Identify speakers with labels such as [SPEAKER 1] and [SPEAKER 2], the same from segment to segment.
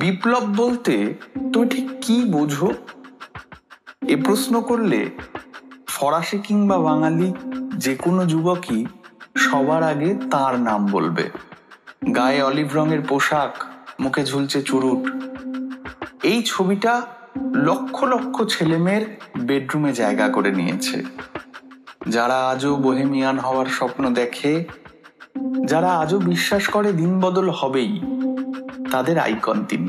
[SPEAKER 1] বিপ্লব বলতে তুমি ঠিক কি বোঝো? এ প্রশ্ন করলে ফরাসি কিংবা বাঙালি যে কোনো যুবকই সবার আগে তার নাম বলবে। গায়ে অলিভ রঙের পোশাক, মুখে ঝুলছে চুরুট। এই ছবিটা লক্ষ লক্ষ ছেলেমেয়ের বেডরুমে জায়গা করে নিয়েছে। যারা আজও বোহেমিয়ান হওয়ার স্বপ্ন দেখে, যারা আজও বিশ্বাস করে দিন বদল হবেই। তাদের আইকন তিনি।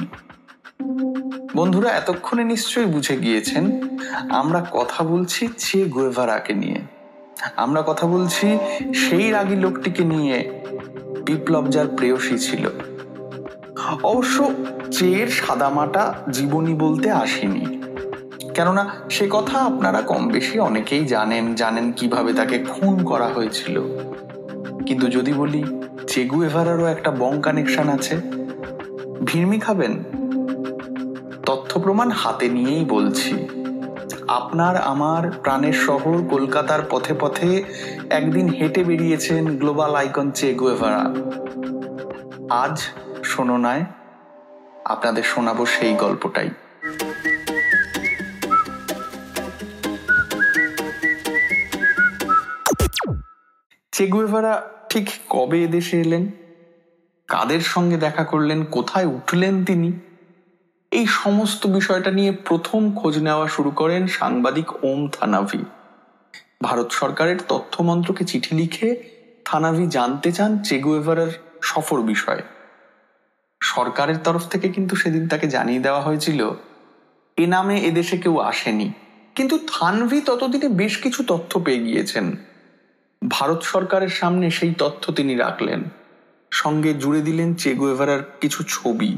[SPEAKER 1] বন্ধুরা, এতক্ষণে নিশ্চয়ই বুঝে গিয়েছেন, আমরা কথা বলছি চে গোয়েভারাকে নিয়ে। আমরা কথা বলছি সেই রাগী লোকটিকে নিয়ে বিপ্লব যার প্রেয়সী ছিল। অবশ্য চেয়ের সাদামাটা জীবনী বলতে আসেনি। কেননা, সে কথা আপনারা কম বেশি অনেকেই জানেন জানেন কীভাবে তাকে খুন করা হয়েছিল। কিন্তু যদি বলি চেগু এভারারও একটা বং কানেকশন আছে। ভিড়মি খাবেন? তথ্য প্রমাণ হাতে নিয়েই বলছি। আপনার আমার প্রাণের শহর কলকাতার পথে পথে একদিন হেঁটে বেরিয়েছেন গ্লোবাল আইকন চে গুয়েভারা। আজ শোনোনায় আপনাদের শোনাবো সেই গল্পটাই। চেগুয়েভারা ঠিক কবে এদেশে এলেন? কাদের সঙ্গে দেখা করলেন, কোথায় উঠলেন তিনি? এই সমস্ত বিষয়টা নিয়ে প্রথম খোঁজ নেওয়া শুরু করেন সাংবাদিক ওম থানাভি। ভারত সরকারের তথ্য মন্ত্রকে চিঠি লিখে থানাভি জানতে চান চেগুয়েভারার সফর বিষয়ে। সরকারের তরফ থেকে কিন্তু সেদিন তাকে জানিয়ে দেওয়া হয়েছিল, এ নামে এদেশে কেউ আসেনি। কিন্তু থানভি ততদিনে বেশ কিছু তথ্য পেয়ে গিয়েছেন। ভারত সরকারের সামনে সেই তথ্য তিনি রাখলেন। সঙ্গে জুড়ে দিলেন চেগুয়েভারার কিছু ছবি,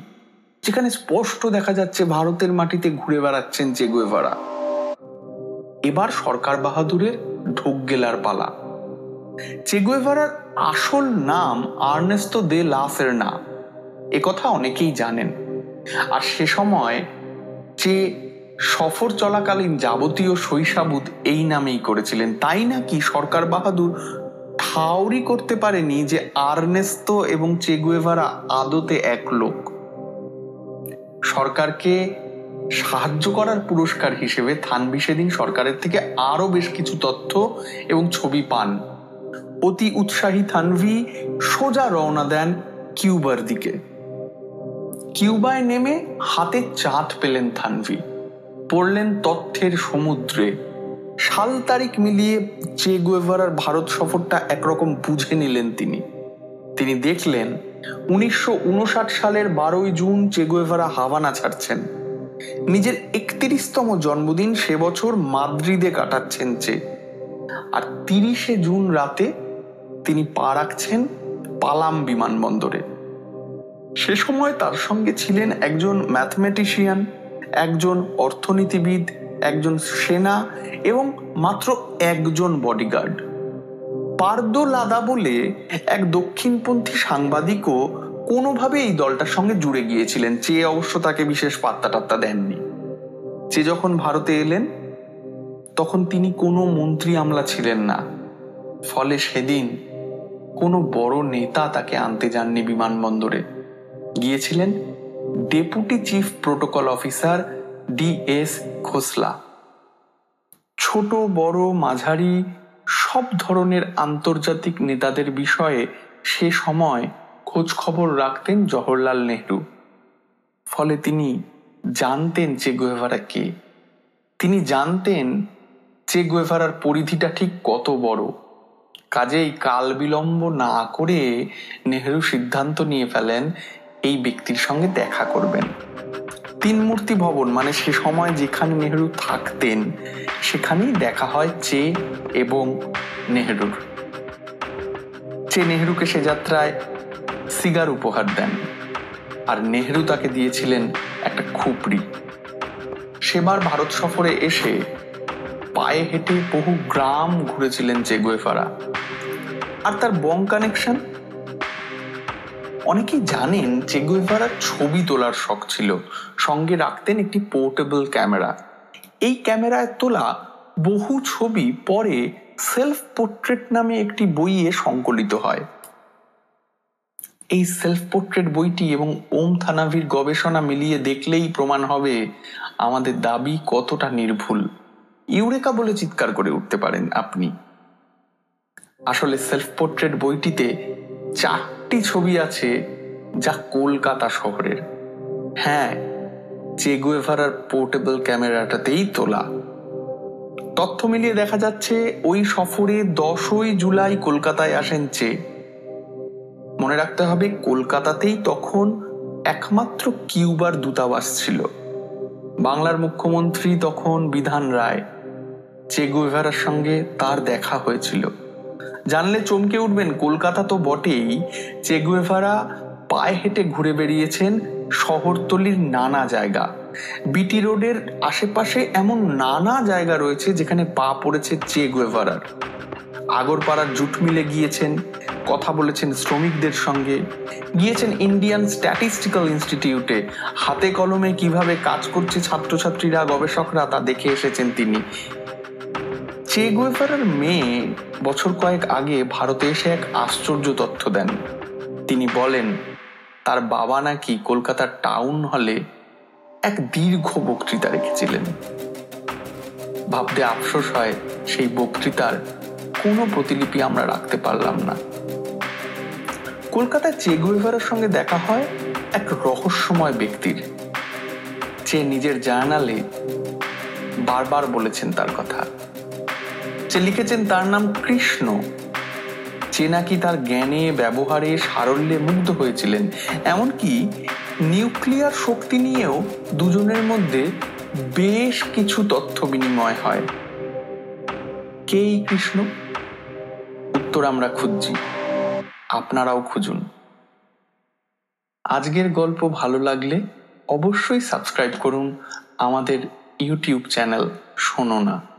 [SPEAKER 1] যেখানে স্পষ্ট দেখা যাচ্ছে ভারতের মাটিতে ঘুরে বেড়াচ্ছেন চেগুয়েভারা এবার সরকার বাহাদুরের ঢোক গেলার পালা। চেগুয়েভারার আসল নাম আর্নেস্তো দে লাফের না একথা অনেকেই জানেন। আর সে সময় যে সফর চলাকালীন যাবতীয় শৈশাবুদ এই নামেই করেছিলেন, তাই নাকি সরকার বাহাদুর ঠাউরি করতে পারেনি যে আর্নেস্তো এবং চেগুয়েভারা আদতে এক লোক। সরকারকে সাহায্য করার পুরস্কার হিসেবে থানভি সেদিন সরকারের থেকে আরও বেশ কিছু তথ্য এবং ছবি পান। অতি উৎসাহী থানভি সোজা রওনা দেন কিউবার দিকে। কিউবায় নেমে হাতে চাঁদ পেলেন থানভি। পড়লেন তথ্যের সমুদ্রে। সাল তারিখ মিলিয়ে চে গুয়েভারার ভারত সফরটা একরকম বুঝে নিলেন তিনি। তিনি দেখলেন, উনিশশো উনষাট সালের বারোই জুন চেগুয়েভারা হাভানা ছাড়ছেন। নিজের একত্রিশতম জন্মদিন সে বছর মাদ্রিদে কাটাচ্ছেন চে আর তিরিশে জুন রাতে তিনি পা রাখছেন পালাম বিমানবন্দরে। সে সময় তার সঙ্গে ছিলেন একজন ম্যাথমেটিশিয়ান, একজন অর্থনীতিবিদ একজন সেনা এবং মাত্র একজন বডিগার্ড পার্দো লাদা বলে এক দক্ষিণপন্থী সাংবাদিকও কোনোভাবে এই দলটার সঙ্গে জুড়ে গিয়েছিলেন চেয়ে অবশ্য তাকে বিশেষ পাত্তা টাত্তা দেননি। চে যখন ভারতে এলেন, তখন তিনি কোনো মন্ত্রী আমলা ছিলেন না। ফলে সেদিন কোনো বড় নেতা তাকে আনতে যাননি বিমানবন্দরে। গিয়েছিলেন deputy chief protocol officer D S Khosla. ছোট, বড়, মাঝারি সব ধরনের আন্তর্জাতিক নেতাদের বিষয়ে সে সময় খোঁজ খবর রাখতেন জওহরলাল নেহরু। ফলে তিনি জানতেন চে গুয়েভারা কে। তিনি জানতেন চে গুয়েভারার পরিধিটা ঠিক কত বড়। কাজেই কাল বিলম্ব না করে নেহরু সিদ্ধান্ত নিয়ে ফেলেন, এই ব্যক্তির সঙ্গে দেখা করবেন। তিন মূর্তি ভবন মানে সে সময় যেখানে নেহরু থাকতেন, সেখানেই দেখা হয় চে এবং নেহরুর। চে নেহরুকে সে যাত্রায় সিগার উপহার দেন, আর নেহরু তাকে দিয়েছিলেন একটা খুপড়ি। সেবার ভারত সফরে এসে পায়ে হেঁটে বহু গ্রাম ঘুরেছিলেন চেগুয়েফারা আর তার বং কানেকশন অনেকেই জানেন চেগুয়েভারার ছবি তোলার শখ ছিল। সঙ্গে রাখতেন একটি পোর্টেবল ক্যামেরা। এই ক্যামেরায় তোলা বহু ছবি পরে সেলফ পোর্ট্রেট নামে একটি বইয়ে সংকলিত হয়। এই সেলফ পোর্ট্রেট বইটি এবং ওম থানাভির গবেষণা মিলিয়ে দেখলেই প্রমাণ হবে আমাদের দাবি কতটা নির্ভুল। ইউরেকা বলে চিৎকার করে উঠতে পারেন আপনি। আসলে সেলফ পোর্ট্রেট বইটিতে চারটি ছবি আছে যা কলকাতা শহরের। হ্যাঁ চেগুয়েভারার পোর্টেবল ক্যামেরাটাতেই তোলা। তথ্য মিলিয়ে দেখা যাচ্ছে ওই সফরে দশই জুলাই কলকাতায় আসেন চে মনে রাখতে হবে, কলকাতাতেই তখন একমাত্র কিউবার দূতাবাস ছিল। বাংলার মুখ্যমন্ত্রী তখন বিধান রায়। চেগুয়েভারার সঙ্গে তার দেখা হয়েছিল। জানলে চমকে উঠবেন, কলকাতা তো বটেই। চেগুয়েভারা পায়ে হেঁটে ঘুরে বেরিয়েছেন শহরতলির নানা জায়গা। বিটি রোডের আশেপাশে এমন নানা জায়গা রয়েছে যেখানে পা পড়েছে চে গুয়েভারার আগরপাড়ার জুট মিলে গিয়েছেন, কথা বলেছেন শ্রমিকদের সঙ্গে। গিয়েছেন ইন্ডিয়ান স্ট্যাটিস্টিক্যাল ইনস্টিটিউটে। হাতে কলমে কীভাবে কাজ করছে ছাত্রছাত্রীরা, গবেষকরা তা দেখে এসেছেন তিনি। চে গুয়েভারার মেয়ে বছর কয়েক আগে ভারতে এসে এক আশ্চর্য তথ্য দেন। তিনি বলেন, তার বাবা নাকি কলকাতার টাউন হলে এক দীর্ঘ বক্তৃতা রেখেছিলেন। ভাবতে আফসোস হয়, সেই বক্তৃতার কোনো প্রতিলিপি আমরা রাখতে পারলাম না। কলকাতায় চেগুয়েভারের সঙ্গে দেখা হয়, এক রহস্যময় ব্যক্তির। যে নিজের জার্নালে বারবার বলেছেন তার কথা। যে লিখেছেন তার নাম কৃষ্ণ। যে নাকি তার জ্ঞানে, ব্যবহারে, সারল্যে মুগ্ধ হয়েছিলেন। এমনকি নিউক্লিয়ার শক্তি নিয়েও দুজনের মধ্যে বেশ কিছু তথ্য বিনিময় হয়। কে কৃষ্ণ? উত্তর আমরা খুঁজছি। আপনারাও খুঁজুন। আজকের গল্প ভালো লাগলে অবশ্যই সাবস্ক্রাইব করুন। আমাদের ইউটিউব চ্যানেল শোনো না।